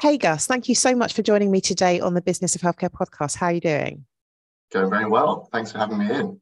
Hey, Gus, thank you so much for joining me today on the Business of Healthcare podcast. How are you doing? Going very well. Thanks for having me in.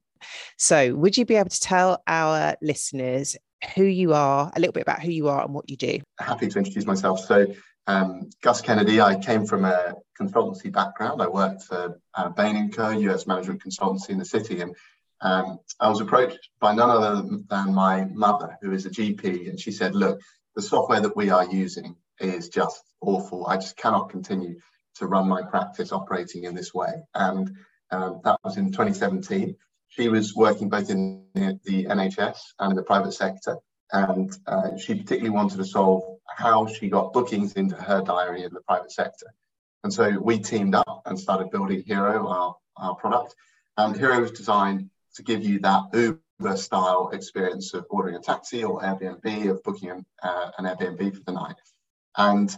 So, would you be able to tell our listeners who you are, a little bit about who you are and what you do? Happy to introduce myself. So, um, Gus Kennedy, I came from a consultancy background. I worked for uh, Bain & Co., US management consultancy in the city. And um, I was approached by none other than my mother, who is a GP. And she said, look, the software that we are using is just awful. I just cannot continue to run my practice operating in this way. And um, that was in 2017. She was working both in the NHS and in the private sector. And uh, she particularly wanted to solve how she got bookings into her diary in the private sector. And so we teamed up and started building Hero, our, our product. And Hero was designed to give you that Uber style experience of ordering a taxi or Airbnb, of booking an, uh, an Airbnb for the night. And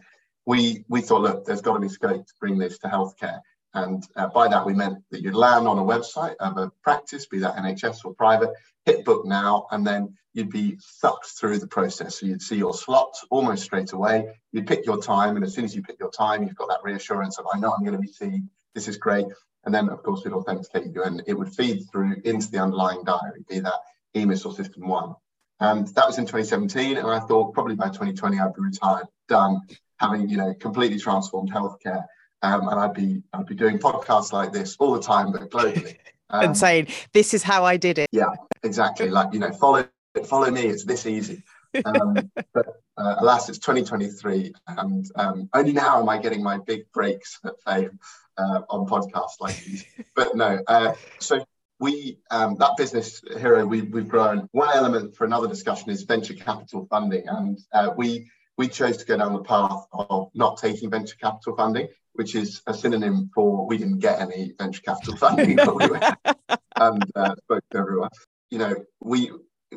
we we thought, look, there's got to be scope to bring this to healthcare. And uh, by that, we meant that you'd land on a website of a practice, be that NHS or private, hit book now, and then you'd be sucked through the process. So you'd see your slots almost straight away. You'd pick your time, and as soon as you pick your time, you've got that reassurance of, I know I'm going to be seen. This is great. And then, of course, we'd authenticate you, and it would feed through into the underlying diary, be that EMIS or SystmOne. And that was in 2017, and I thought probably by 2020 I'd be retired, done, having you know completely transformed healthcare. Um, and I'd be I'd be doing podcasts like this all the time, but globally. Um, and saying this is how I did it. Yeah, exactly. Like you know, follow follow me. It's this easy. Um, but uh, alas, it's 2023, and um, only now am I getting my big breaks at fame uh, on podcasts like these. But no, uh, so we um, that business hero we, we've grown. One element for another discussion is venture capital funding, and uh, we we chose to go down the path of not taking venture capital funding, which is a synonym for we didn't get any venture capital funding, but we went and uh, spoke to everyone. You know, we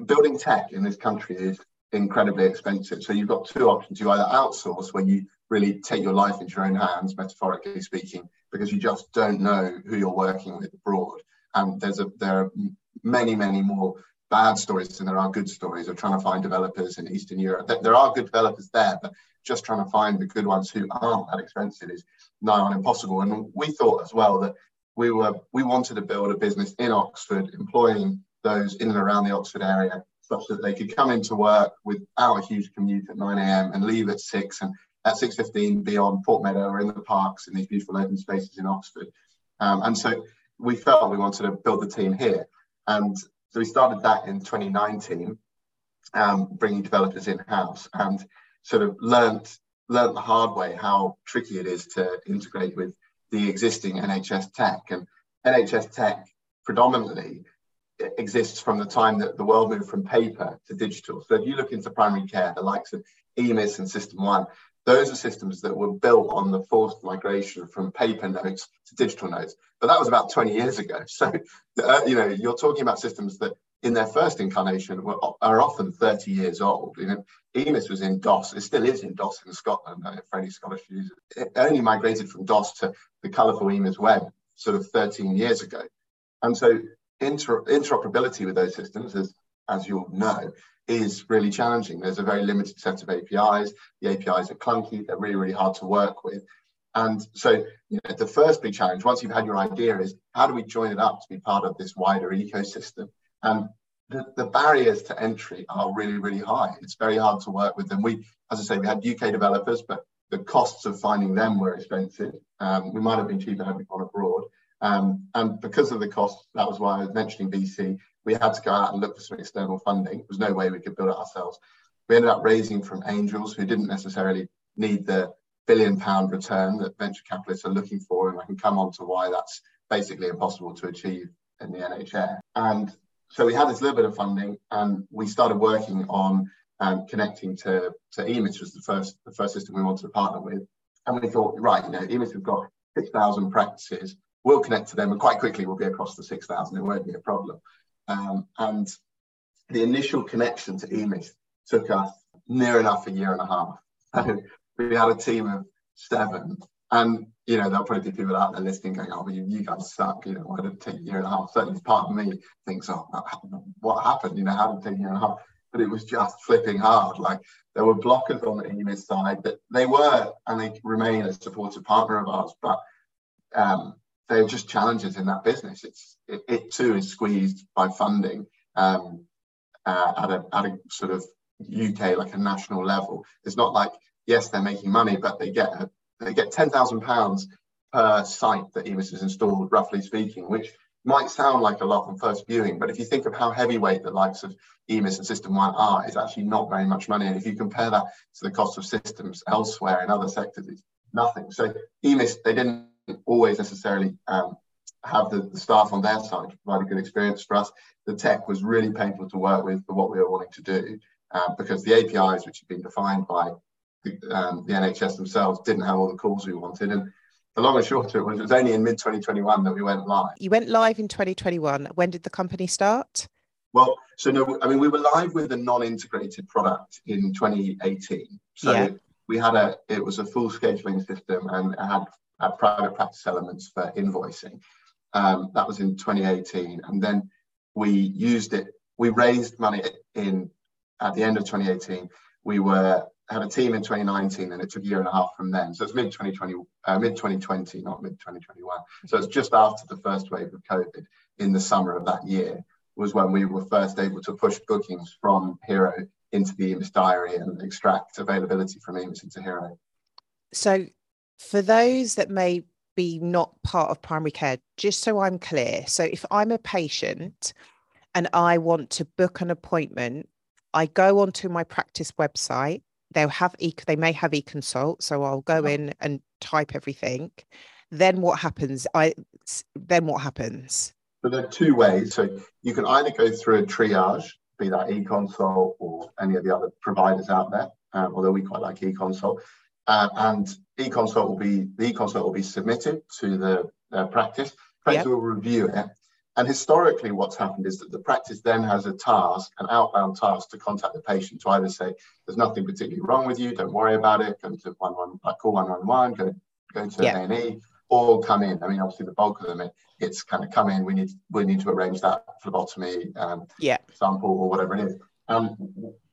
building tech in this country is incredibly expensive. So you've got two options: you either outsource, where you really take your life into your own hands, metaphorically speaking, because you just don't know who you're working with abroad. And there's a there are many, many more bad stories than there are good stories of trying to find developers in Eastern Europe. There are good developers there, but just trying to find the good ones who aren't that expensive is nigh on impossible. And we thought as well that we were we wanted to build a business in Oxford, employing those in and around the Oxford area, such that they could come into work without a huge commute at 9 a.m. and leave at six, and at 6:15 be on Port Meadow or in the parks in these beautiful open spaces in Oxford. Um, and so we felt we wanted to build the team here. And so we started that in 2019, um, bringing developers in house, and sort of learned learned the hard way how tricky it is to integrate with the existing NHS tech. And NHS tech predominantly exists from the time that the world moved from paper to digital. So if you look into primary care, the likes of EMIS and SystmOne, those are systems that were built on the forced migration from paper notes to digital notes. But that was about 20 years ago. So, uh, you know, you're talking about systems that in their first incarnation were, are often 30 years old. You know, EMIS was in DOS. It still is in DOS in Scotland for any Scottish users. It only migrated from DOS to the colourful EMIS web sort of 13 years ago. And so inter- interoperability with those systems, as, as you'll know, is really challenging. There's a very limited set of APIs. The APIs are clunky. They're really, really hard to work with. And so you know, the first big challenge, once you've had your idea, is how do we join it up to be part of this wider ecosystem? And the, the barriers to entry are really, really high. It's very hard to work with them. We, as I say, we had UK developers, but the costs of finding them were expensive. Um, we might have been cheaper had we gone abroad. Um, and because of the cost, that was why I was mentioning VC, we had to go out and look for some external funding. There was no way we could build it ourselves. We ended up raising from angels who didn't necessarily need the billion pound return that venture capitalists are looking for. And I can come on to why that's basically impossible to achieve in the NHS. And so we had this little bit of funding and we started working on um, connecting to, to EMIS, which was the first, the first system we wanted to partner with. And we thought, right, you know, EMIS have got 6,000 practices. We'll connect to them and quite quickly we'll be across the 6,000. It won't be a problem. Um, and the initial connection to EMIS took us near enough a year and a half. We had a team of seven and you know, there'll probably be people out there listening going, "Oh, you, you guys suck." You know, why did it take a year and a half? Certainly, part of me thinks, "Oh, what happened?" You know, how did it take a year and a half? But it was just flipping hard. Like there were blockers on the EMIS side that they were, and they remain a supportive partner of ours, but um, they're just challenges in that business. It's it, it too is squeezed by funding um, uh, at a at a sort of UK like a national level. It's not like yes, they're making money, but they get a they get £10,000 per site that EMIS is installed, roughly speaking, which might sound like a lot on first viewing, but if you think of how heavyweight the likes of EMIS and SystmOne are, it's actually not very much money. And if you compare that to the cost of systems elsewhere in other sectors, it's nothing. So EMIS, they didn't always necessarily um, have the, the, staff on their side to provide a good experience for us. The tech was really painful to work with for what we were wanting to do uh, because the APIs, which had been defined by the, um, the NHS themselves didn't have all the calls we wanted. And the long and short of it was, it was only in mid 2021 that we went live. You went live in 2021. When did the company start? Well, so no, I mean, we were live with a non-integrated product in 2018. So yeah. we had a, it was a full scheduling system and it had, had private practice elements for invoicing. Um, that was in 2018, and then we used it. We raised money in at the end of 2018. We were had a team in 2019 and it took a year and a half from then. So it's mid 2020, uh, mid 2020, not mid 2021. So it's just after the first wave of COVID in the summer of that year was when we were first able to push bookings from Hero into the EMIS diary and extract availability from EMIS into Hero. So for those that may be not part of primary care, just so I'm clear. So if I'm a patient and I want to book an appointment, I go onto my practice website. They'll have e they may have e-consult so i'll go in and type everything. Then what happens? I then what happens? So there are two ways. So you can either go through a triage be that e-consult or any of the other providers out there um, although we quite like e-consult uh, and e-consult will be the e-consult will be submitted to the uh, practice practice yep. will review it and historically, what's happened is that the practice then has a task, an outbound task to contact the patient to either say, there's nothing particularly wrong with you, don't worry about it, go to one, one, like call 111, go, go to yeah. A&E, or come in. I mean, obviously the bulk of them, it, it's kind of come in, we need, we need to arrange that phlebotomy um, yeah. sample or whatever it is. Um,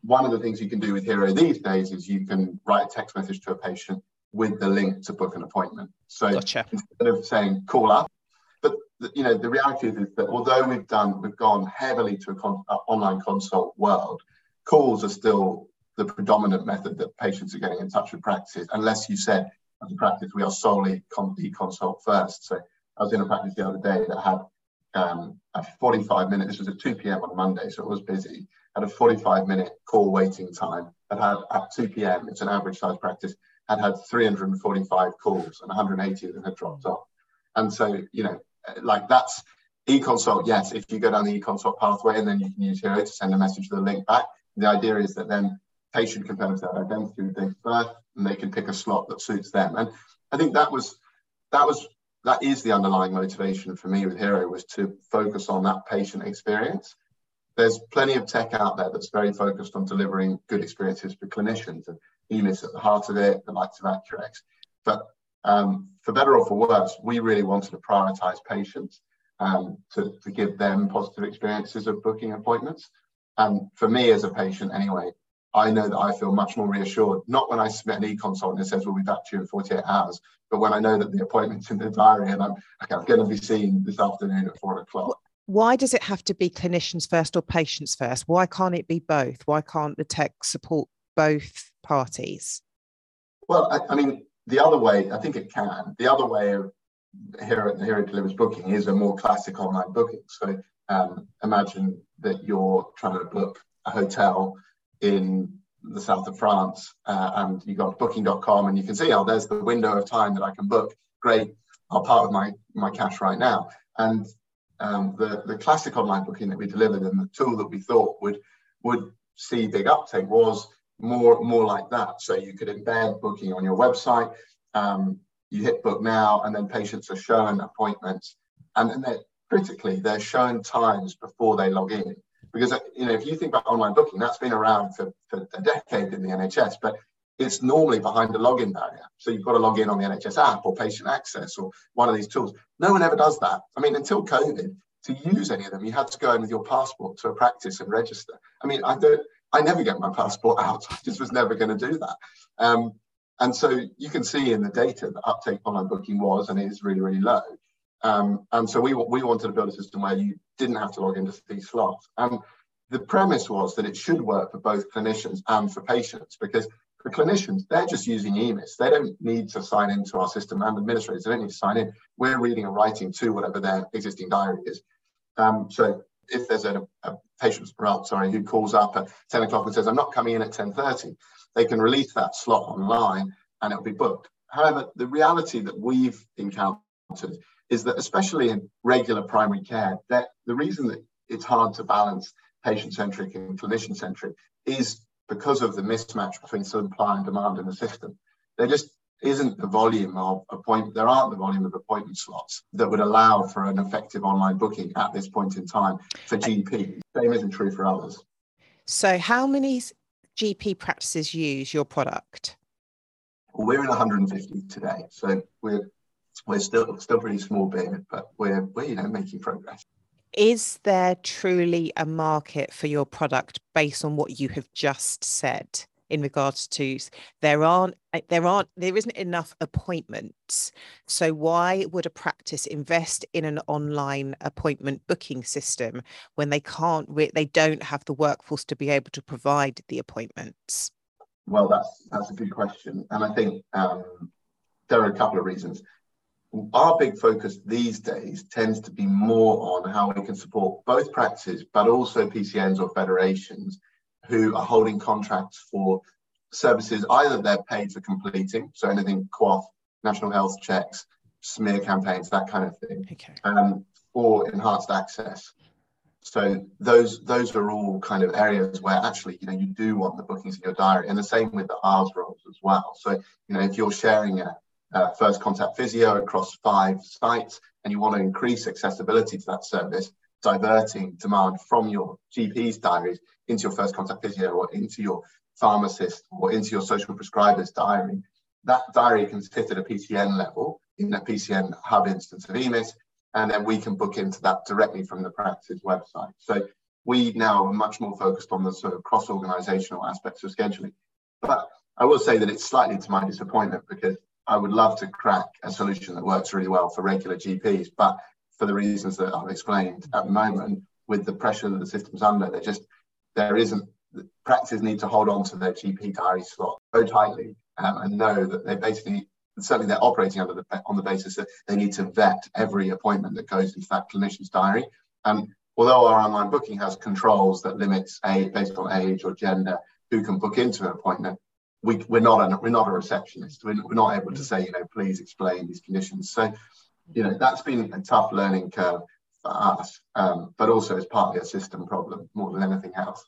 one of the things you can do with Hero these days is you can write a text message to a patient with the link to book an appointment. So gotcha. instead of saying call up, But you know, the reality is, is that although we've done, we've gone heavily to an con- uh, online consult world, calls are still the predominant method that patients are getting in touch with practices, unless you said, as a practice, we are solely con- e-consult first. So I was in a practice the other day that had um, a 45 minute, this was at 2 p.m. on Monday, so it was busy, had a 45 minute call waiting time, had had at 2 p.m., it's an average size practice, had had 345 calls and 180 of them had dropped off. And so, you know, like that's e-consult, yes, if you go down the e-consult pathway and then you can use Hero to send a message to the link back. The idea is that then patient can put their identity with date of birth and they can pick a slot that suits them. And I think that was that was that is the underlying motivation for me with Hero was to focus on that patient experience. There's plenty of tech out there that's very focused on delivering good experiences for clinicians and EMIS at the heart of it, the likes of Accurx. But um, for better or for worse, we really wanted to prioritize patients um, to, to give them positive experiences of booking appointments. And for me as a patient, anyway, I know that I feel much more reassured, not when I submit an e-consult and it says we'll be back to you in 48 hours, but when I know that the appointment's in the diary and I'm, okay, I'm going to be seen this afternoon at four o'clock. Why does it have to be clinicians first or patients first? Why can't it be both? Why can't the tech support both parties? Well, I, I mean, the other way, I think it can. The other way of here, at here it delivers booking is a more classic online booking. So um, imagine that you're trying to book a hotel in the south of France uh, and you got booking.com and you can see, oh, there's the window of time that I can book. Great, I'll part with my, my cash right now. And um, the, the classic online booking that we delivered and the tool that we thought would would see big uptake was more more like that. So you could embed booking on your website. Um, you hit book now, and then patients are shown appointments, and then they're critically they're shown times before they log in. Because you know, if you think about online booking, that's been around for, for a decade in the NHS, but it's normally behind a login barrier. So you've got to log in on the NHS app or patient access or one of these tools. No one ever does that. I mean, until COVID, to use any of them, you had to go in with your passport to a practice and register. I mean, I don't, I never get my passport out. I just was never going to do that. Um, and so you can see in the data that uptake online booking was and is really, really low. Um, and so we, we wanted to build a system where you didn't have to log into these slots. And the premise was that it should work for both clinicians and for patients because for clinicians, they're just using EMIS. They don't need to sign into our system and administrators. They don't need to sign in. We're reading and writing to whatever their existing diary is. Um, so if there's a, a patient, well, sorry, who calls up at 10 o'clock and says, I'm not coming in at 10.30, they can release that slot online and it'll be booked. However, the reality that we've encountered is that especially in regular primary care, that the reason that it's hard to balance patient-centric and clinician-centric is because of the mismatch between supply and demand in the system. There just isn't the volume of appointment, there aren't the volume of appointment slots that would allow for an effective online booking at this point in time for GP. Same isn't true for others. So, how many GP practices use your product? We're in 150 today, so we're we're still still pretty small bit, but we're we're you know making progress is there truly a market for your product based on what you have just said in regards to there aren't eh, there aren't there isn't enough appointments. So why would a practice invest in an online appointment booking system when they can't they don't have the workforce to be able to provide the appointments? Well that's that's a good question. And i think um, there are a couple of reasons our big focus these days tends to be more on how we can support both practices, but also PCNs or federations who are holding contracts for services either they're paid for completing, so anything QOF, national health checks, smear campaigns, that kind of thing, okay. um, or enhanced access. So those those are all kind of areas where actually you know you do want the bookings in your diary, and the same with the ARRS roles as well. So you know if you're sharing a uh, first contact physio across five sites, and you want to increase accessibility to that service, diverting demand from your GP's diaries into your first contact physio or into your pharmacist or into your social prescriber's diary. That diary can sit at a PCN level in a PCN hub instance of EMIS, and then we can book into that directly from the practice website. So we now are much more focused on the sort of cross-organizational aspects of scheduling. But I will say that it's slightly to my disappointment because I would love to crack a solution that works really well for regular GPs, but for the reasons that I've explained at the moment, with the pressure that the system's under, there just there isn't. Practices need to hold on to their GP diary slot so tightly um, and know that they basically certainly they're operating under the on the basis that they need to vet every appointment that goes into that clinician's diary. And although our online booking has controls that limits a based on age or gender who can book into an appointment, we, we're not a, we're not a receptionist. We're, we're not able to say, you know, please explain these conditions. So, you know, that's been a tough learning curve for us, um, but also it's partly a system problem more than anything else.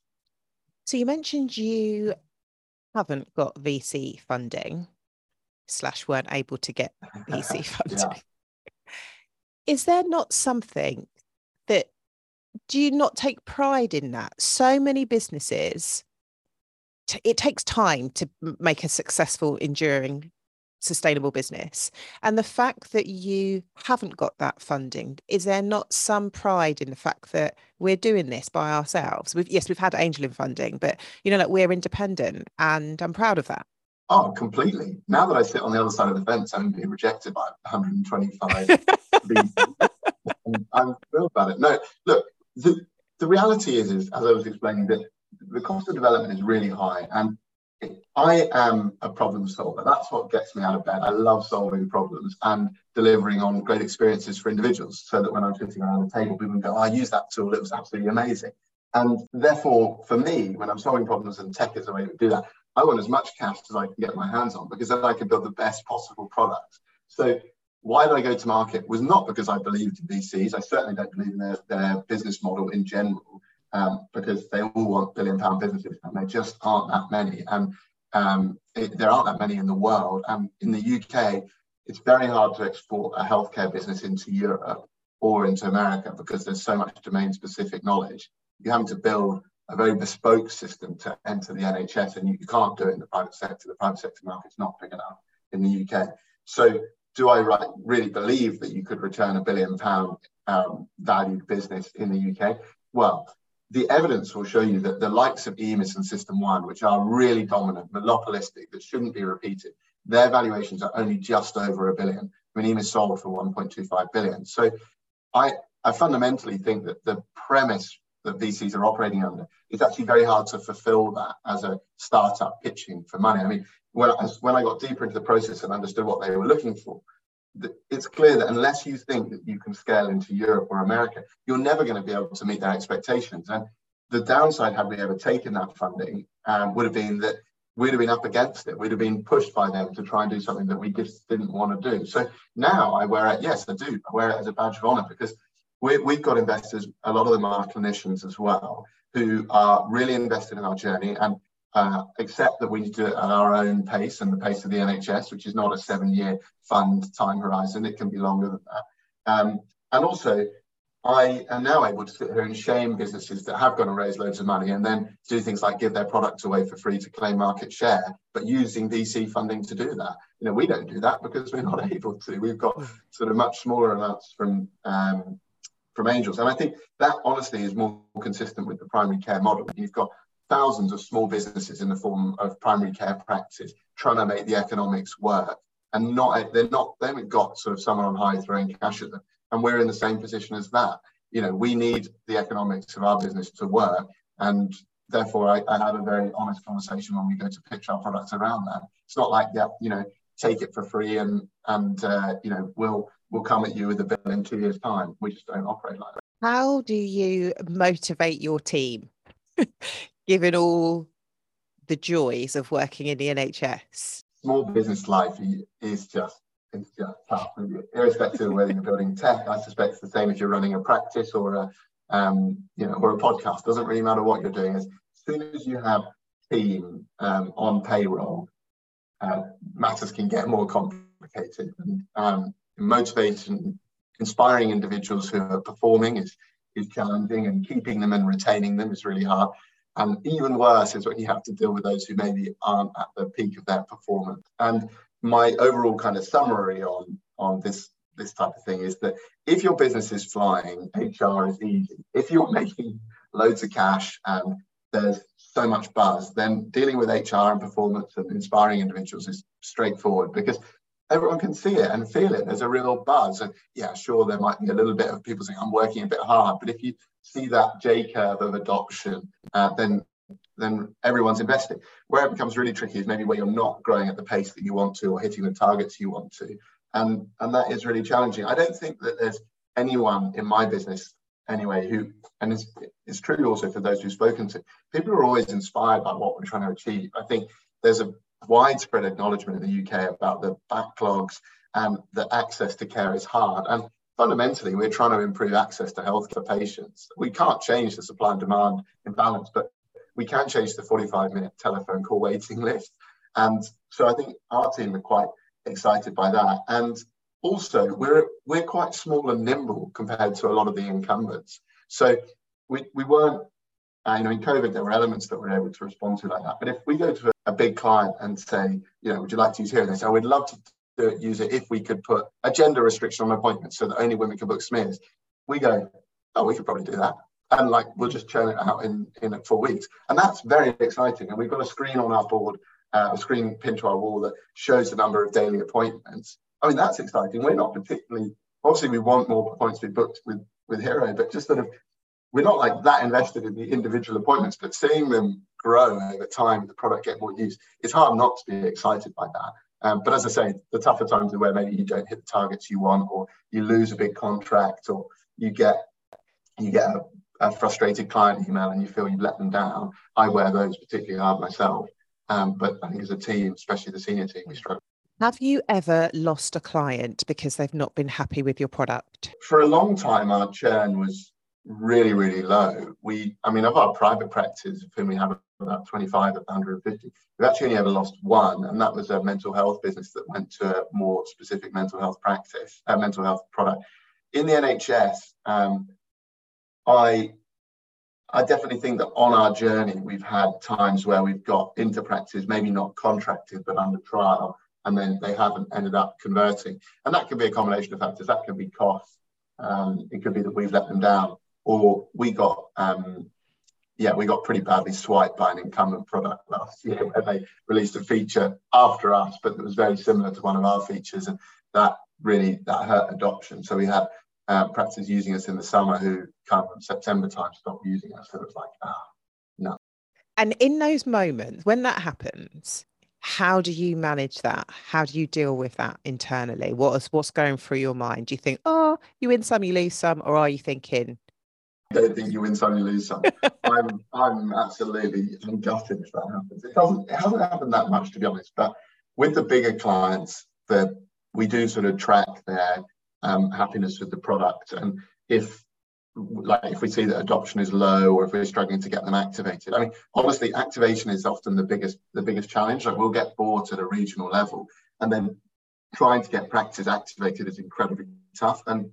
So you mentioned you haven't got VC funding slash weren't able to get VC funding. yeah. Is there not something that do you not take pride in that? So many businesses t- it takes time to make a successful, enduring, sustainable business. And the fact that you haven't got that funding, is there not some pride in the fact that we're doing this by ourselves? We've, yes, we've had angel in funding, but you know, like we're independent, and I'm proud of that. Oh, completely. Now that I sit on the other side of the fence, been rejected by 125, and I'm thrilled about it. No, look, the, the reality is, is, as I was explaining, that the cost of development is really high. And I am a problem solver. That's what gets me out of bed. I love solving problems and delivering on great experiences for individuals so that when I'm sitting around the table, people go, oh, I use that tool. It was absolutely amazing. And therefore, for me, when I'm solving problems and tech is a way to do that, I want as much cash as I can get my hands on because then I can build the best possible product. So why did I go to market was not because I believed in VCs. I certainly don't believe in their, their business model in general um, because they all want billion pound businesses and there just aren't that many. And um, it, there aren't that many in the world. And in the UK, it's very hard to export a healthcare business into Europe or into America because there's so much domain specific knowledge. You're having to build a very bespoke system to enter the NHS, and you, you can't do it in the private sector. The private sector market's not big enough in the UK. So, do I right, really believe that you could return a billion pound um, valued business in the UK? Well, the evidence will show you that the likes of EMIS and SystmOne, which are really dominant, monopolistic, that shouldn't be repeated, their valuations are only just over a billion. I mean, EMIS sold for 1.25 billion. So I, I fundamentally think that the premise that VCs are operating under is actually very hard to fulfill that as a startup pitching for money. I mean, when I, when I got deeper into the process and understood what they were looking for, it's clear that unless you think that you can scale into Europe or America, you're never going to be able to meet their expectations. And the downside, had we ever taken that funding, um, would have been that we'd have been up against it. We'd have been pushed by them to try and do something that we just didn't want to do. So now I wear it, yes, I do. I wear it as a badge of honor because we, we've got investors, a lot of them are clinicians as well, who are really invested in our journey and uh, accept that we need to do it at our own pace and the pace of the NHS, which is not a seven year fund time horizon. It can be longer than that. Um, and also, I am now able to sit here and shame businesses that have gone and raise loads of money and then do things like give their products away for free to claim market share, but using VC funding to do that. You know, we don't do that because we're not able to. We've got sort of much smaller amounts from um, from angels, and I think that honestly is more consistent with the primary care model. You've got thousands of small businesses in the form of primary care practices trying to make the economics work. And not they're not they haven't got sort of someone on high throwing cash at them. And we're in the same position as that. You know we need the economics of our business to work. And therefore I, I have a very honest conversation when we go to pitch our products around that. It's not like yeah you know take it for free and and uh, you know we'll we'll come at you with a bill in two years time. We just don't operate like that. How do you motivate your team given all the joys of working in the NHS? Small business life is just it's just tough. Irrespective of whether you're building tech, I suspect it's the same if you're running a practice or a um, you know or a podcast. Doesn't really matter what you're doing. As soon as you have team um, on payroll, uh, matters can get more complicated. And um, motivation, inspiring individuals who are performing is is challenging, and keeping them and retaining them is really hard. And even worse is when you have to deal with those who maybe aren't at the peak of their performance. And my overall kind of summary on, on this, this type of thing is that if your business is flying, HR is easy. If you're making loads of cash and there's so much buzz, then dealing with HR and performance and inspiring individuals is straightforward because everyone can see it and feel it. There's a real buzz. And yeah, sure, there might be a little bit of people saying, I'm working a bit hard. But if you see that J curve of adoption, uh, then then everyone's investing. Where it becomes really tricky is maybe where you're not growing at the pace that you want to or hitting the targets you want to. And, and that is really challenging. I don't think that there's anyone in my business anyway who, and it's, it's true also for those who've spoken to, people are always inspired by what we're trying to achieve. I think there's a widespread acknowledgement in the UK about the backlogs and that access to care is hard. And fundamentally, we're trying to improve access to health for patients. We can't change the supply and demand imbalance, but we can change the 45 minute telephone call waiting list. And so I think our team are quite excited by that. And also, we're we're quite small and nimble compared to a lot of the incumbents. So we, we weren't, uh, you know, in COVID, there were elements that we were able to respond to like that. But if we go to a, a big client and say, you know, would you like to use? And they say, I would love to to use it if we could put a gender restriction on appointments so that only women can book smears. We go, oh, we could probably do that. And like, we'll just churn it out in, in four weeks. And that's very exciting. And we've got a screen on our board, uh, a screen pinned to our wall that shows the number of daily appointments. I mean, that's exciting. We're not particularly obviously we want more points to be booked with with Hero, but just sort of we're not like that invested in the individual appointments, but seeing them grow over time, the product get more use, it's hard not to be excited by that. Um, but as I say, the tougher times are where maybe you don't hit the targets you want, or you lose a big contract, or you get you get a, a frustrated client email and you feel you've let them down. I wear those particularly hard myself. Um, but I think as a team, especially the senior team, we struggle. Have you ever lost a client because they've not been happy with your product? For a long time, our churn was really, really low. We, I mean, of our private practice, of whom we have about 25 of 150, we've actually only ever lost one, and that was a mental health business that went to a more specific mental health practice, a mental health product. In the NHS, um, I I definitely think that on our journey, we've had times where we've got into practice, maybe not contracted, but under trial, and then they haven't ended up converting. And that could be a combination of factors. That could be cost. Um, it could be that we've let them down, or we got, um, yeah, we got pretty badly swiped by an incumbent product last year where they released a feature after us, but it was very similar to one of our features, and that really that hurt adoption. So we had uh, practice using us in the summer who come September time stop using us. So it's like, ah, no. And in those moments, when that happens, how do you manage that? How do you deal with that internally? What is what's going through your mind? Do you think, oh, you win some, you lose some, or are you thinking? I don't think you win some, you lose some. I'm I'm absolutely I'm gutted if that happens. It doesn't it hasn't happened that much to be honest, but with the bigger clients, that we do sort of track their um, happiness with the product. And if like if we see that adoption is low or if we're struggling to get them activated i mean honestly activation is often the biggest the biggest challenge like we'll get boards at a regional level and then trying to get practice activated is incredibly tough and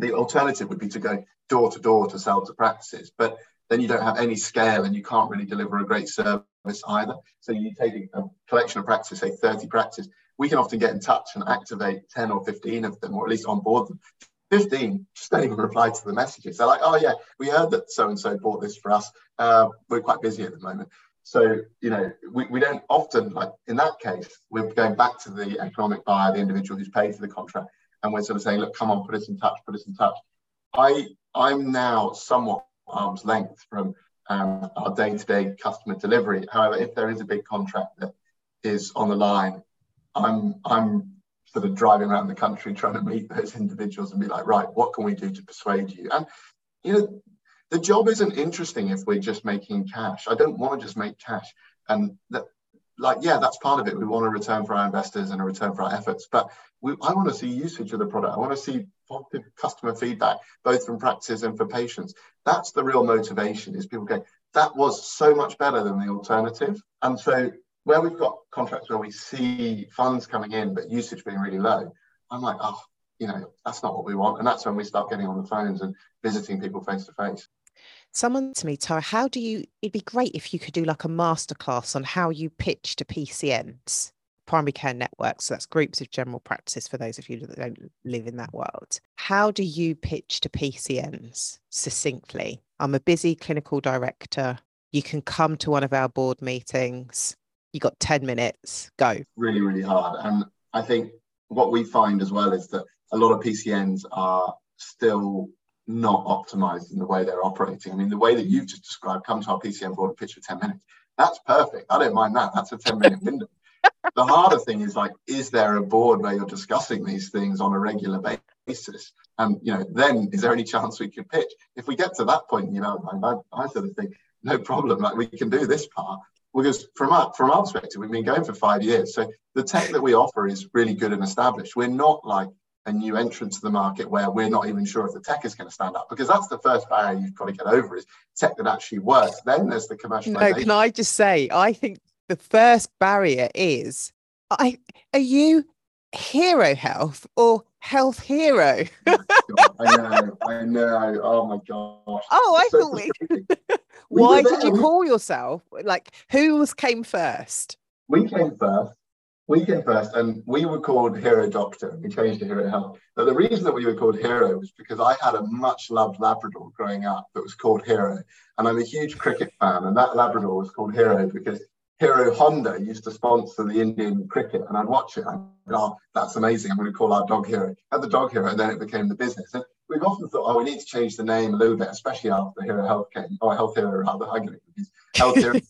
the alternative would be to go door to door to sell to practices but then you don't have any scale and you can't really deliver a great service either so you take a collection of practices say 30 practices we can often get in touch and activate 10 or 15 of them, or at least onboard them. 15 just don't even reply to the messages. They're like, oh, yeah, we heard that so and so bought this for us. Uh, we're quite busy at the moment. So, you know, we, we don't often, like in that case, we're going back to the economic buyer, the individual who's paid for the contract, and we're sort of saying, look, come on, put us in touch, put us in touch. I, I'm now somewhat arm's length from um, our day-to-day customer delivery. However, if there is a big contract that is on the line I'm I'm sort of driving around the country trying to meet those individuals and be like, right, what can we do to persuade you? And you know, the job isn't interesting if we're just making cash. I don't want to just make cash. And that like, yeah, that's part of it. We want a return for our investors and a return for our efforts. But we, I want to see usage of the product. I want to see positive customer feedback, both from practice and for patients. That's the real motivation is people going, that was so much better than the alternative. And so where we've got contracts where we see funds coming in but usage being really low, I'm like, oh, you know, that's not what we want. And that's when we start getting on the phones and visiting people face to face. Someone to me, Tara, how do you? It'd be great if you could do like a masterclass on how you pitch to PCNs, primary care networks. So that's groups of general practice for those of you that don't live in that world. How do you pitch to PCNs succinctly? I'm a busy clinical director. You can come to one of our board meetings you got 10 minutes go really really hard and i think what we find as well is that a lot of pcns are still not optimized in the way they're operating. I mean the way that you've just described come to our pcn board and pitch for 10 minutes that's perfect. I don't mind that. That's a 10 minute window. The harder thing is like is there a board where you're discussing these things on a regular basis? And you know then is there any chance we could pitch? If we get to that point you know I, I sort of think no problem. Like we can do this part. Because from our from our perspective, we've been going for five years. So the tech that we offer is really good and established. We're not like a new entrant to the market where we're not even sure if the tech is going to stand up because that's the first barrier you've got to get over is tech that actually works. Then there's the commercial. No, can I just say, I think the first barrier is I are you hero health or health hero? oh I know, I know. Oh my gosh. Oh, I so thought. Why did you call yourself? Like, who was came first? We came first. We came first, and we were called Hero Doctor. We changed to Hero Health. But the reason that we were called Hero was because I had a much loved Labrador growing up that was called Hero, and I'm a huge cricket fan, and that Labrador was called Hero because Hero Honda used to sponsor the Indian cricket, and I'd watch it. And I'd, oh, that's amazing! I'm going to call our dog Hero. Had the dog Hero, and then it became the business. And we've often thought, oh, we need to change the name a little bit, especially after Hero Health came. Oh, Health Hero rather. I get it. Health Hero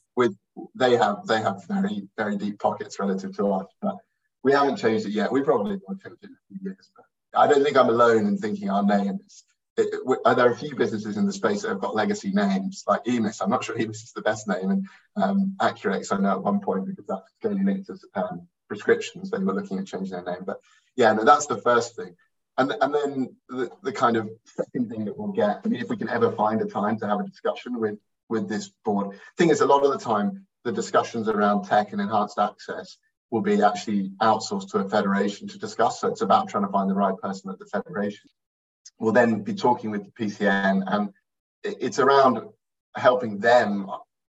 with they have they have very very deep pockets relative to us, but we haven't changed it yet. We probably will change it in a few years. But I don't think I'm alone in thinking our name is it, there are a few businesses in the space that have got legacy names like EMIS. I'm not sure EMIS is the best name, and um, Accurx I know at one point because that's clearly linked to um, prescriptions. They were looking at changing their name, but yeah, no, that's the first thing. And, and then the, the kind of second thing that we'll get, I mean, if we can ever find a time to have a discussion with with this board, thing is a lot of the time the discussions around tech and enhanced access will be actually outsourced to a federation to discuss. So it's about trying to find the right person at the federation will then be talking with the PCN, and it's around helping them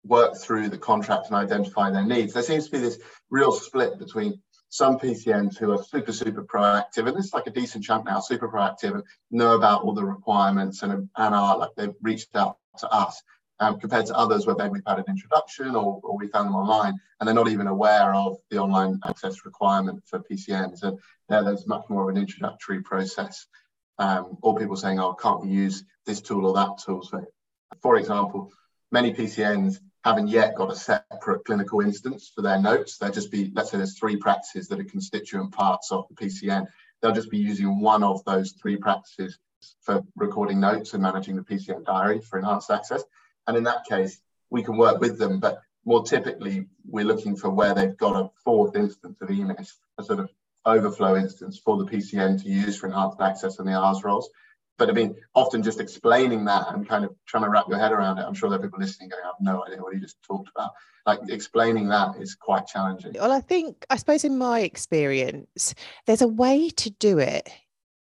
work through the contract and identify their needs. There seems to be this real split between some PCNs who are super, super proactive, and it's like a decent chunk now, super proactive and know about all the requirements and, and are like they've reached out to us. Um, compared to others where maybe we've had an introduction or, or, we found them online and they're not even aware of the online access requirement for PCNs. And there, there's much more of an introductory process um, or people saying, oh, can't we use this tool or that tool? So, for example, many PCNs haven't yet got a separate clinical instance for their notes. They'll just be, let's say there's three practices that are constituent parts of the PCN. They'll just be using one of those three practices for recording notes and managing the PCN diary for enhanced access. And in that case, we can work with them, but more typically, we're looking for where they've got a fourth instance of EMIS, a sort of overflow instance for the PCN to use for enhanced access in the ARRS roles. But I mean, often just explaining that and kind of trying to wrap your head around it. I'm sure there are people listening going, I have no idea what he just talked about. Like explaining that is quite challenging. Well, I think, I suppose in my experience, there's a way to do it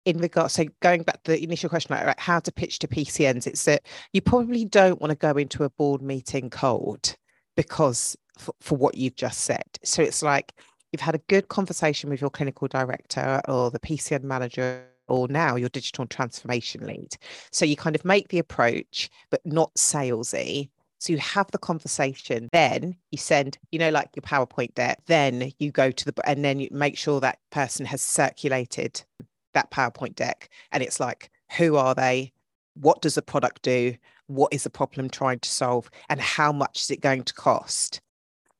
in regards so going back to the initial question about how to pitch to PCNs, it's that you probably don't want to go into a board meeting cold because for what you've just said. So it's like you've had a good conversation with your clinical director or the PCN manager or now your digital transformation lead. So you kind of make the approach, but not salesy. So you have the conversation, then you send, you know, like your PowerPoint deck, then you go to the, and then you make sure that person has circulated that PowerPoint deck. And it's like, who are they? What does the product do? What is the problem trying to solve? And how much is it going to cost?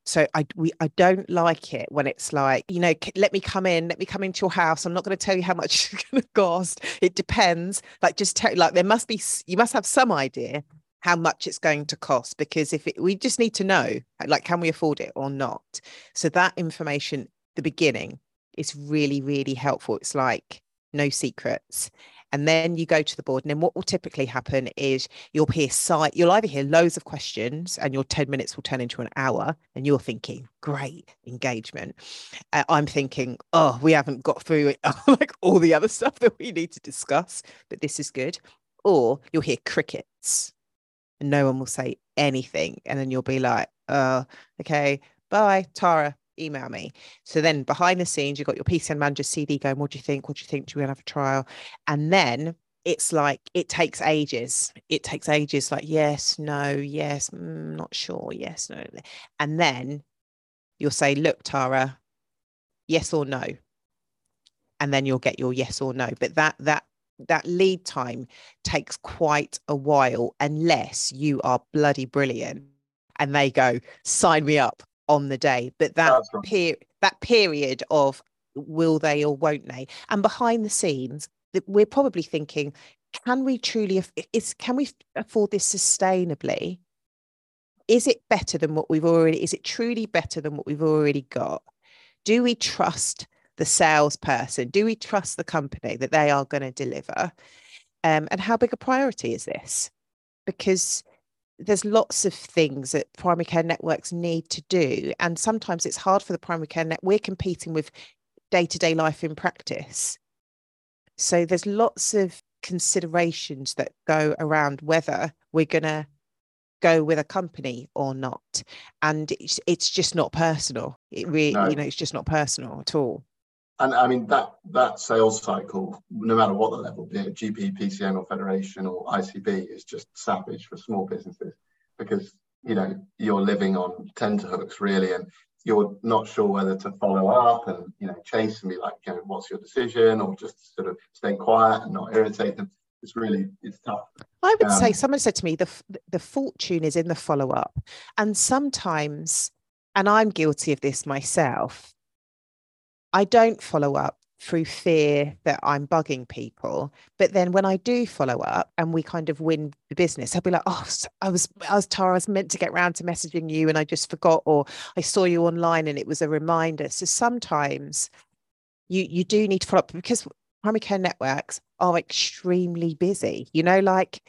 So I we I don't like it when it's like you know let me come in, let me come into your house. I'm not going to tell you how much it's going to cost. It depends. Like just tell like there must be you must have some idea how much it's going to cost because if it, we just need to know like can we afford it or not. So that information the beginning is really really helpful. It's like no secrets and then you go to the board and then what will typically happen is you'll hear site you'll either hear loads of questions and your 10 minutes will turn into an hour and you're thinking great engagement. Uh, i'm thinking oh we haven't got through like all the other stuff that we need to discuss but this is good. Or you'll hear crickets and no one will say anything and then you'll be like uh okay bye tara email me. So then behind the scenes, you've got your PCN manager CD going, what do you think? What do you think? Do we have a trial? And then it's like it takes ages. It takes ages, like yes, no, yes, mm, not sure, yes, no. And then you'll say, look, Tara, yes or no. And then you'll get your yes or no. But that that that lead time takes quite a while unless you are bloody brilliant and they go sign me up on the day but that per- that period of will they or won't they? And behind the scenes that we're probably thinking can we truly is can we afford this sustainably? Is it better than what we've already is it truly better than what we've already got? Do we trust the salesperson? Do we trust the company that they are going to deliver? Um, and how big a priority is this? Because there's lots of things that primary care networks need to do and sometimes it's hard for the primary care net we're competing with day-to-day life in practice. So there's lots of considerations that go around whether we're going to go with a company or not and it's, it's just not personal. It really no. you know it's just not personal at all and I mean that that sales cycle, no matter what the level, be it GP, PCN, or federation or ICB, is just savage for small businesses because you know you're living on tenterhooks really and you're not sure whether to follow up and you know chase and be like you know, what's your decision or just sort of stay quiet and not irritate them. It's really it's tough. I would um, say someone said to me the the fortune is in the follow up and sometimes and i'm guilty of this myself i don't follow up through fear that I'm bugging people. But then when I do follow up and we kind of win the business, I'll be like, oh, I was, I was Tara, I was meant to get round to messaging you and I just forgot, or I saw you online and it was a reminder. So sometimes you you do need to follow up because primary care networks are extremely busy. You know, like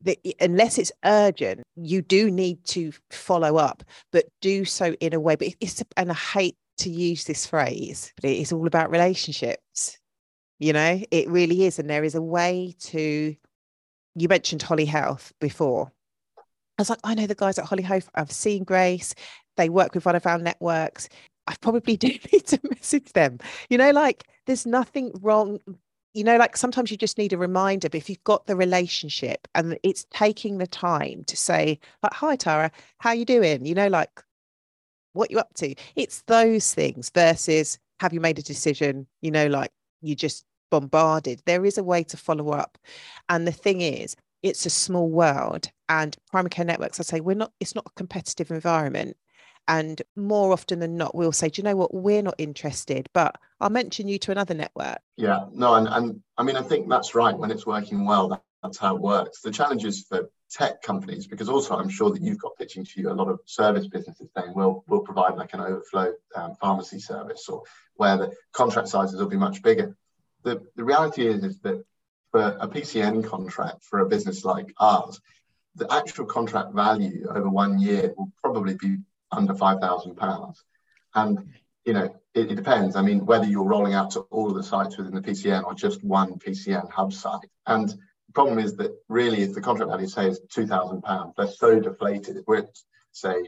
the, unless it's urgent, you do need to follow up, but do so in a way. But it's and I hate to use this phrase, but it is all about relationships. You know, it really is. And there is a way to, you mentioned Holly Health before. I was like, I know the guys at Holly Health. I've seen Grace. They work with one of our networks. I probably do need to message them. You know, like there's nothing wrong. You know, like sometimes you just need a reminder, but if you've got the relationship and it's taking the time to say, like, hi Tara, how you doing? You know, like what you up to. It's those things versus have you made a decision? You know like you just bombarded. There is a way to follow up. And the thing is it's a small world and primary care networks i say we're not it's not a competitive environment. And more often than not we'll say do you know what? We're not interested but i'll mention you to another network. Yeah no and, and i mean i think that's right when it's working well that's how it works the challenge is for tech companies because also I'm sure that you've got pitching to you a lot of service businesses saying we'll we'll provide like an overflow um, pharmacy service or where the contract sizes will be much bigger. The the reality is is that for a PCN contract for a business like ours, the actual contract value over one year will probably be under five thousand pounds, and you know it, it depends. I mean whether you're rolling out to all of the sites within the PCN or just one PCN hub site and problem is that really, if the contract value say is two thousand pounds, they're so deflated. If we're say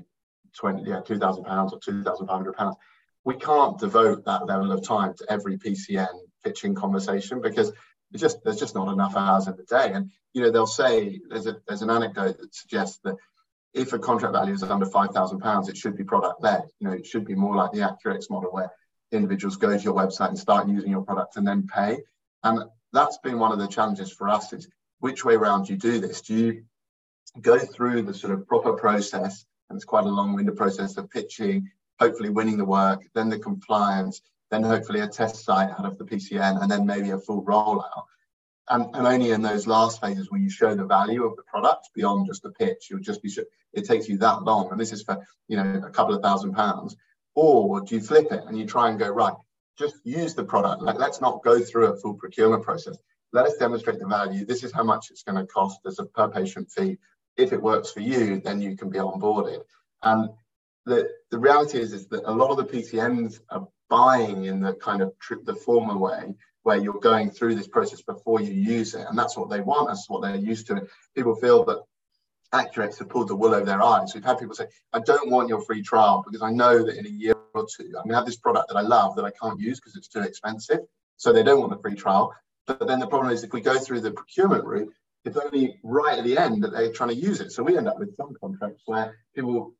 twenty, yeah, two thousand pounds or two thousand five hundred pounds, we can't devote that level of time to every PCN pitching conversation because just there's just not enough hours in the day. And you know, they'll say there's a there's an anecdote that suggests that if a contract value is under five thousand pounds, it should be product led. You know, it should be more like the Accurx model where individuals go to your website and start using your product and then pay. And that's been one of the challenges for us is which way around do you do this? Do you go through the sort of proper process, and it's quite a long-winded process of pitching, hopefully winning the work, then the compliance, then hopefully a test site out of the PCN, and then maybe a full rollout. And, and only in those last phases will you show the value of the product beyond just the pitch. You'll just be sure it takes you that long, and this is for you know a couple of thousand pounds. Or do you flip it and you try and go right? Just use the product. Like let's not go through a full procurement process let us demonstrate the value. This is how much it's going to cost as a per patient fee. If it works for you, then you can be onboarded. And the, the reality is, is that a lot of the PCNs are buying in the kind of the former way where you're going through this process before you use it. And that's what they want. That's what they're used to. People feel that Accurx have pulled the wool over their eyes. We've had people say, I don't want your free trial because I know that in a year or two, I'm going to have this product that I love that I can't use because it's too expensive. So they don't want the free trial. But then the problem is if we go through the procurement route, it's only right at the end that they're trying to use it. So we end up with some contracts where people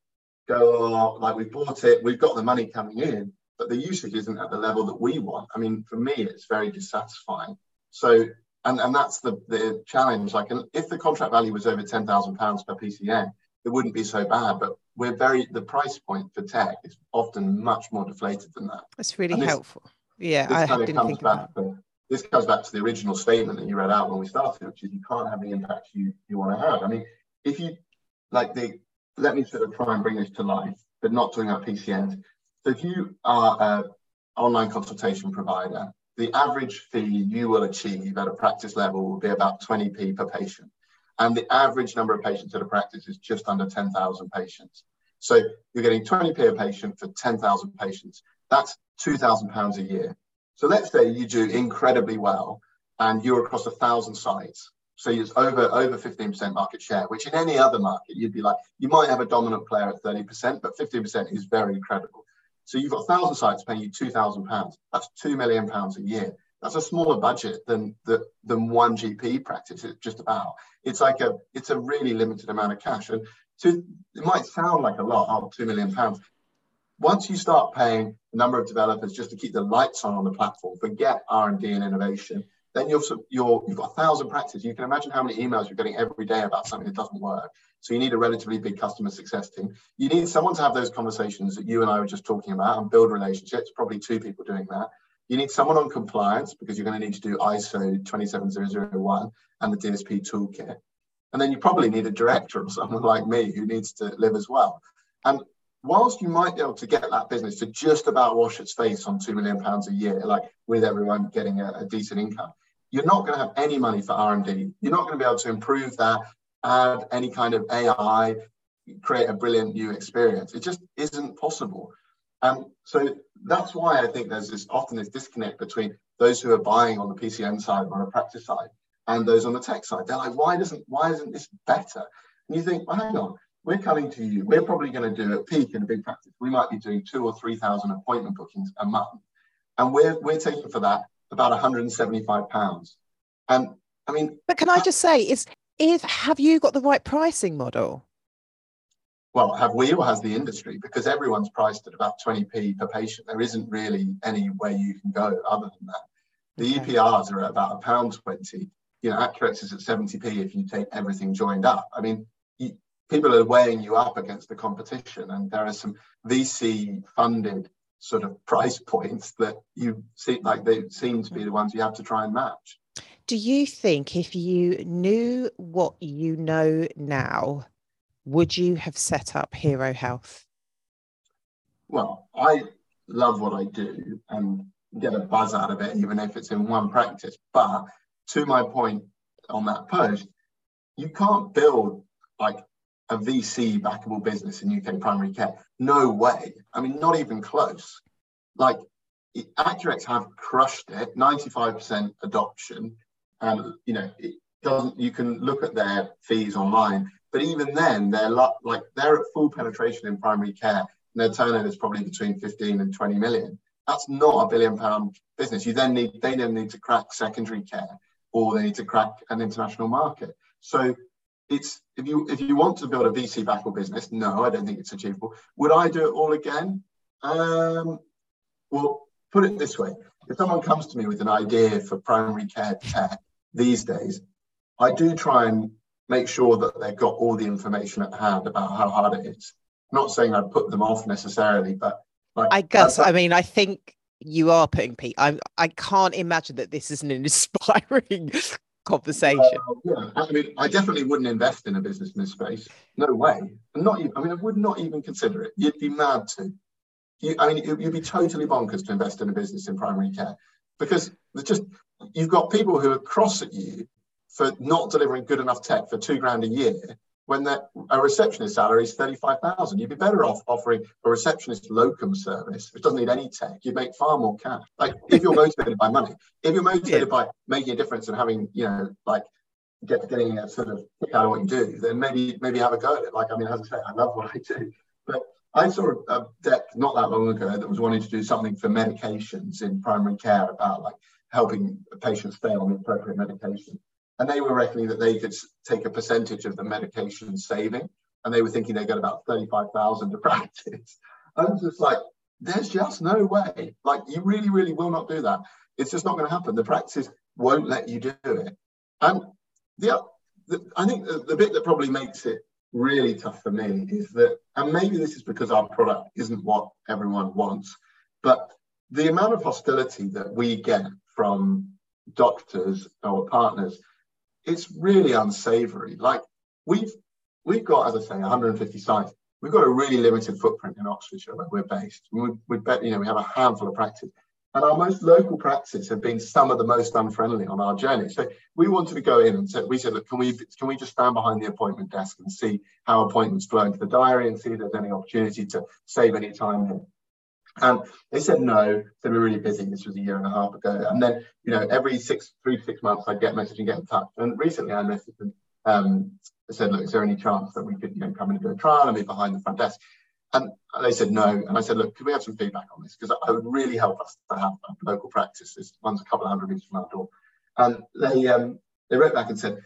go, oh, like we bought it, we've got the money coming in, but the usage isn't at the level that we want. I mean, for me, it's very dissatisfying. So, and, and that's the, the challenge. Like, if the contract value was over £10,000 per PCN, it wouldn't be so bad. But we're very, the price point for tech is often much more deflated than that. That's really helpful. Yeah, I didn't think of that. This comes back to the original statement that you read out when we started, which is you can't have the impact you, you want to have. I mean, if you like the let me sort of try and bring this to life, but not talking about PCNs. So if you are an online consultation provider, the average fee you will achieve at a practice level will be about 20p per patient. And the average number of patients at a practice is just under 10,000 patients. So you're getting 20p a patient for 10,000 patients. That's £2,000 a year. So let's say you do incredibly well and you're across a thousand sites. So it's over over 15% market share, which in any other market you'd be like, you might have a dominant player at 30%, but 15% is very incredible. So you've got a thousand sites paying you two thousand pounds. That's two million pounds a year. That's a smaller budget than the than one GP practice. Just about. It's like a it's a really limited amount of cash. And So it might sound like a lot, oh, two million pounds. Once you start paying a number of developers just to keep the lights on on the platform, forget R and D and innovation, then you're, you're you've got a thousand practices. You can imagine how many emails you're getting every day about something that doesn't work. So you need a relatively big customer success team. You need someone to have those conversations that you and I were just talking about and build relationships. Probably two people doing that. You need someone on compliance because you're going to need to do ISO 27001 and the DSP toolkit. And then you probably need a director or someone like me who needs to live as well. And whilst you might be able to get that business to just about wash its face on two million pounds a year, like with everyone getting a, a decent income, you're not going to have any money for R&D. You're not going to be able to improve that, add any kind of AI, create a brilliant new experience. It just isn't possible. And so that's why I think there's this often this disconnect between those who are buying on the PCN side or on a practice side and those on the tech side. They're like, why doesn't why isn't this better? And you think, well, hang on, we're coming to you. We're probably going to do at peak in a big practice. We might be doing two or three thousand appointment bookings a month, and we're we're taking for that about 175 pounds. And I mean, but can I just say, is is have you got the right pricing model? well, have we or has the industry? Because everyone's priced at about 20p per patient. There isn't really any way you can go other than that. The okay. EPRs are at about a pound 20. You know, Accurx is at 70p if you take everything joined up. I mean, people are weighing you up against the competition, and there are some VC funded sort of price points that you see like they seem to be the ones you have to try and match. Do you think if you knew what you know now, would you have set up Hero Health? Well, I love what I do and get a buzz out of it, even if it's in one practice. But to my point on that post, you can't build like a VC backable business in UK primary care. No way. I mean, not even close. Like Accurx have crushed it, 95% adoption. And you know, it doesn't you can look at their fees online but even then, they're like they're at full penetration in primary care. And their turnover is probably between 15 and 20 million. That's not a billion pound business. You then need they then need to crack secondary care or they need to crack an international market. So it's if you if you want to build a VC backable business, no, I don't think it's achievable. Would I do it all again? Um, well, put it this way: if someone comes to me with an idea for primary care tech these days, I do try and make sure that they've got all the information at hand about how hard it is. I'm not saying I'd put them off necessarily, but like, I guess I mean I think you are putting Pete. I I can't imagine that this is an inspiring conversation. Uh, yeah, I mean, I definitely wouldn't invest in a business in this space. No way. not even. I mean, I would not even consider it. You'd be mad to. You, I mean, you'd be totally bonkers to invest in a business in primary care because just you've got people who are cross at you for not delivering good enough tech for two grand a year when a receptionist salary is 35,000. You'd be better off offering a receptionist locum service, which doesn't need any tech. You'd make far more cash. Like if you're motivated by money, if you're motivated yeah. by making a difference and having, you know, like get, getting a sort of kick out of what you do, then maybe maybe have a go at it. Like, I mean, as I say, I love what I do. But I saw a deck not that long ago that was wanting to do something for medications in primary care about like helping patients stay on the appropriate medication and they were reckoning that they could take a percentage of the medication saving, and they were thinking they got about 35,000 to practice. I was just like, there's just no way. Like, you really, really will not do that. It's just not going to happen. The practice won't let you do it. And the, the I think the, the bit that probably makes it really tough for me is that, and maybe this is because our product isn't what everyone wants, but the amount of hostility that we get from doctors or partners it's really unsavory. Like we've we've got, as I say, 150 sites. We've got a really limited footprint in Oxfordshire where we're based. We, we bet, you know, we have a handful of practices. And our most local practices have been some of the most unfriendly on our journey. So we wanted to go in and said, we said, look, can we can we just stand behind the appointment desk and see how appointments flow into the diary and see if there's any opportunity to save any time here. And they said no, they were really busy. This was a year and a half ago. And then, you know, every six, three to six months, I'd get message and get in touch. And recently I messaged them, um, I said, look, is there any chance that we could you know, come in and do a trial and be behind the front desk? And they said no. And I said, look, could we have some feedback on this? Because I would really help us to have local practice. This one's a couple of hundred meters from our door. And they um, they wrote back and said,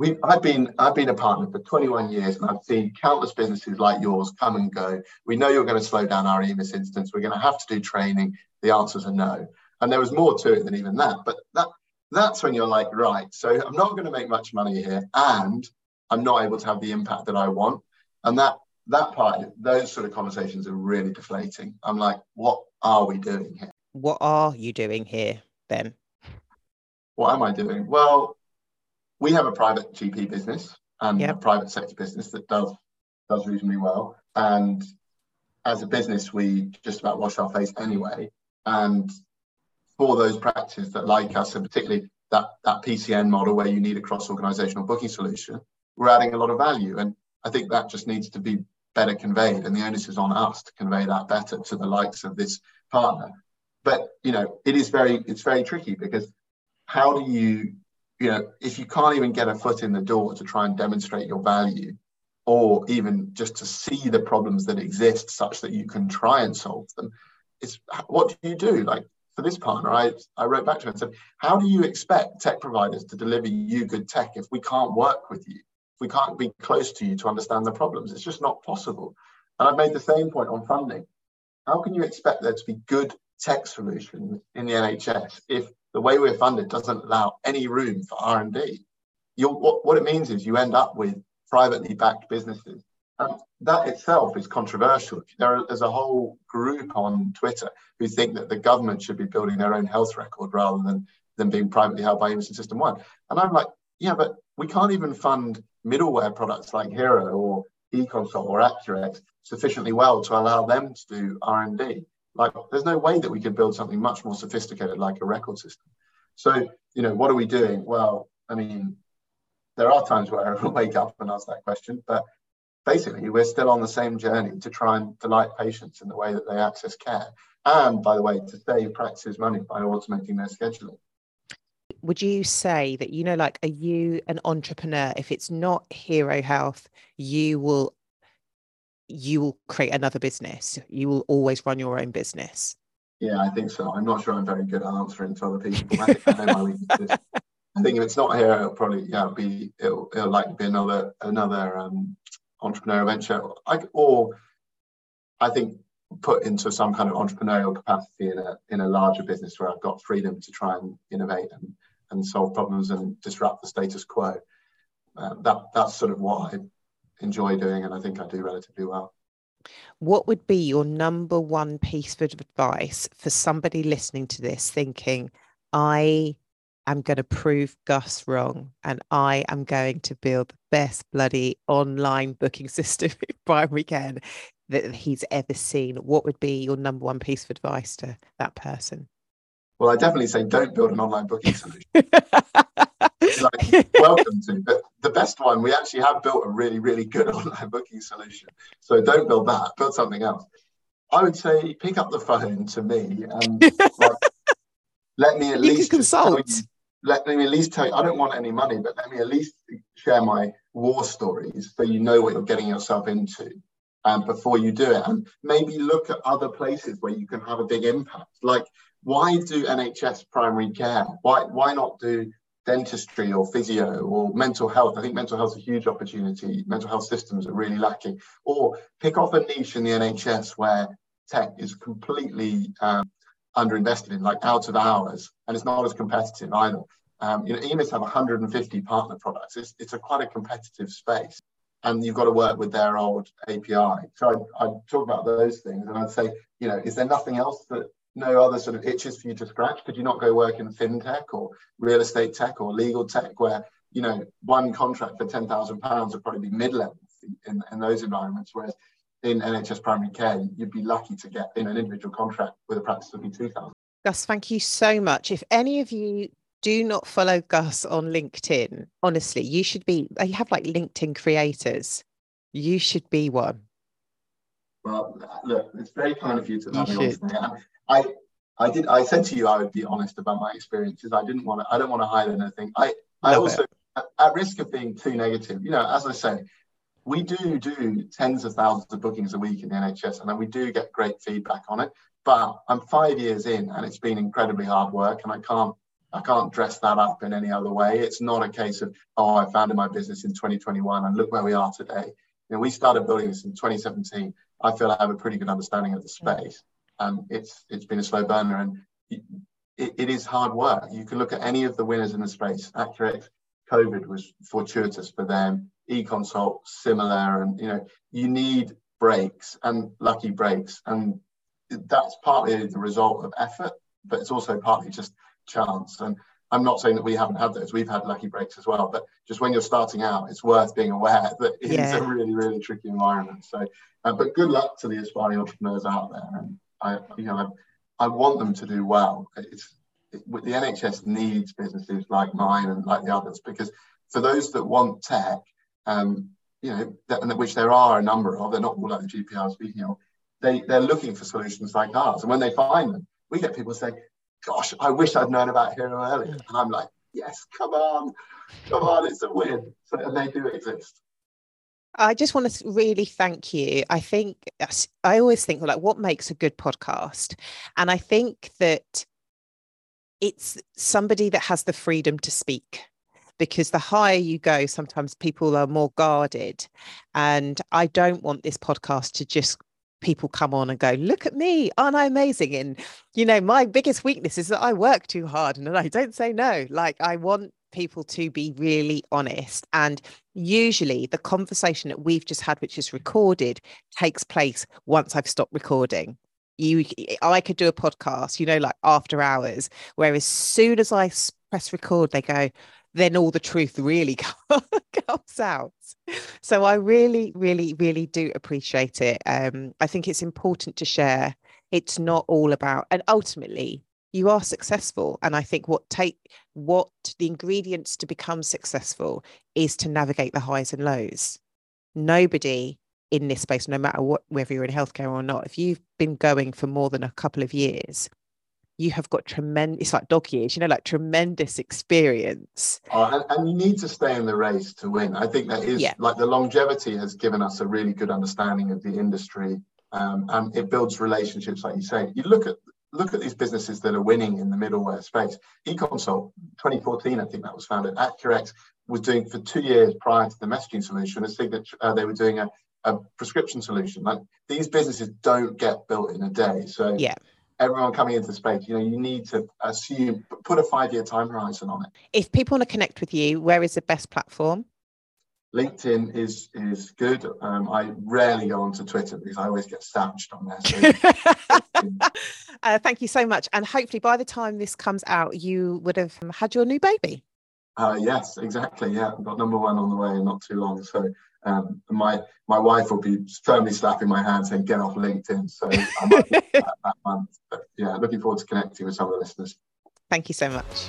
we I've been I've been a partner for 21 years and I've seen countless businesses like yours come and go. We know you're going to slow down our EMIS instance. We're going to have to do training. The answers are no. And there was more to it than even that. But that that's when you're like, right, so I'm not going to make much money here and I'm not able to have the impact that I want. And that that part, those sort of conversations are really deflating. I'm like, what are we doing here? What are you doing here, Ben? What am I doing? Well, we have a private GP business um, and yep. a private sector business that does does reasonably well. And as a business, we just about wash our face anyway. And for those practices that like us, and particularly that, that PCN model where you need a cross organizational booking solution, we're adding a lot of value. And I think that just needs to be better conveyed. And the onus is on us to convey that better to the likes of this partner. But you know, it is very it's very tricky because how do you you know, if you can't even get a foot in the door to try and demonstrate your value, or even just to see the problems that exist such that you can try and solve them, it's what do you do? Like for this partner, I, I wrote back to him and said, How do you expect tech providers to deliver you good tech if we can't work with you? If we can't be close to you to understand the problems? It's just not possible. And I've made the same point on funding. How can you expect there to be good tech solutions in the NHS if the way we're funded doesn't allow any room for R&D. What, what it means is you end up with privately backed businesses. And that itself is controversial. There's a whole group on Twitter who think that the government should be building their own health record rather than, than being privately held by EMIS and SystmOne. And I'm like, yeah, but we can't even fund middleware products like Hero or eConsult or Accurx sufficiently well to allow them to do R&D. Like, there's no way that we could build something much more sophisticated like a record system. So, you know, what are we doing? Well, I mean, there are times where I wake up and ask that question, but basically, we're still on the same journey to try and delight patients in the way that they access care. And by the way, to save practices money by automating their scheduling would you say that you know like are you an entrepreneur if it's not hero health you will you will create another business. You will always run your own business. Yeah, I think so. I'm not sure I'm very good at answering to other people. I think I know my weaknesses. I think if it's not here, it'll probably yeah it'll be it'll, it'll likely be another another um, entrepreneurial venture. I, or I think put into some kind of entrepreneurial capacity in a in a larger business where I've got freedom to try and innovate and, and solve problems and disrupt the status quo. Uh, that that's sort of what I enjoy doing, and I think I do relatively well. What would be your number one piece of advice for somebody listening to this thinking, I am going to prove Gus wrong and I am going to build the best bloody online booking system primary care that he's ever seen? What would be your number one piece of advice to that person? Well, I definitely say don't build an online booking solution. like, welcome to. But the best one, we actually have built a really, really good online booking solution. So don't build that, build something else. I would say pick up the phone to me and like, let me at you least consult. You, let me at least tell you, I don't want any money, but let me at least share my war stories so you know what you're getting yourself into um, before you do it. And maybe look at other places where you can have a big impact. Like, why do NHS primary care? Why, why not do dentistry or physio or mental health. I think mental health is a huge opportunity. Mental health systems are really lacking. Or pick off a niche in the NHS where tech is completely um, underinvested in, like out of hours, and it's not as competitive either. Um, you know, EMIS have 150 partner products. It's, it's a quite a competitive space, and you've got to work with their old API. So I'd, I'd talk about those things, and I'd say, you know, is there nothing else that no other sort of itches for you to scratch? Could you not go work in fintech or real estate tech or legal tech where, you know, one contract for £10,000 would probably be mid-level in, in those environments, whereas in NHS primary care, you'd be lucky to get in an individual contract with a practice would be 2000 Gus, thank you so much. If any of you do not follow Gus on LinkedIn, honestly, you should be, you have like LinkedIn creators. You should be one. Well, look, it's very kind of you to have me on I I did I said to you I would be honest about my experiences. I didn't want to I don't want to hide anything. I I also it. at risk of being too negative, you know, as I say, we do do tens of thousands of bookings a week in the NHS, and then we do get great feedback on it. But I'm five years in, and it's been incredibly hard work, and I can't I can't dress that up in any other way. It's not a case of, oh, I founded my business in 2021 and look where we are today. You know, we started building this in 2017. I feel I have a pretty good understanding of the mm. space. And it's it's been a slow burner and it, it is hard work. You can look at any of the winners in the space. Accurx, COVID was fortuitous for them. eConsult, similar, and you know, you need breaks and lucky breaks, and that's partly the result of effort, but it's also partly just chance. And I'm not saying that we haven't had those. We've had lucky breaks as well. But just when you're starting out, it's worth being aware that it's yeah. a really, really tricky environment. So, uh, but good luck to the aspiring entrepreneurs out there. And I, you know, I, I want them to do well. It's it, the NHS needs businesses like mine and like the others because for those that want tech, um, you know, that, which there are a number of, they're not all like the GPR speaking of. They they're looking for solutions like ours, and when they find them, we get people saying, gosh, I wish I'd known about Hero earlier. And I'm like, yes, come on, come on, it's a win. So, and they do exist. I just want to really thank you. I think I always think like what makes a good podcast, and I think that it's somebody that has the freedom to speak because the higher you go, sometimes people are more guarded. And I don't want this podcast to just people come on and go, look at me, aren't I amazing? And, you know, my biggest weakness is that I work too hard and I don't say no. Like, I want people to be really honest. And usually the conversation that we've just had, which is recorded, takes place once I've stopped recording. You, I could do a podcast, you know, like after hours, where as soon as I press record, they go, then all the truth really comes out. So I really, really, really do appreciate it. Um, I think it's important to share. It's not all about, and ultimately, you are successful. And I think what take what the ingredients to become successful is to navigate the highs and lows. Nobody in this space, no matter what, whether you're in healthcare or not, if you've been going for more than a couple of years, you have got tremendous it's like dog years you know like tremendous experience oh, and, and, you need to stay in the race to win i think that is yeah. like the longevity has given us a really good understanding of the industry um, and it builds relationships like you say you look at look at these businesses that are winning in the middleware space. Econsult 2014 i think that was founded. Accurx was doing for two years prior to the messaging solution a signature uh, they were doing a, a prescription solution. Like these businesses don't get built in a day. So yeah. everyone coming into the space, you know, you need to assume, put a five year time horizon on it. If people want to connect with you, where is the best platform? LinkedIn is is good. Um, I rarely go onto Twitter because I always get savaged on there. So uh, thank you so much, and hopefully by the time this comes out, you would have had your new baby. Uh, yes, exactly. Yeah, I've got number one on the way in not too long. So um, my my wife will be firmly slapping my hand saying, "Get off LinkedIn." So I might that, that month. But yeah, looking forward to connecting with some of the listeners. Thank you so much.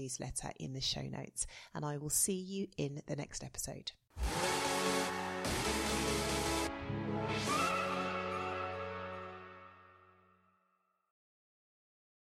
newsletter in the show notes, and I will see you in the next episode.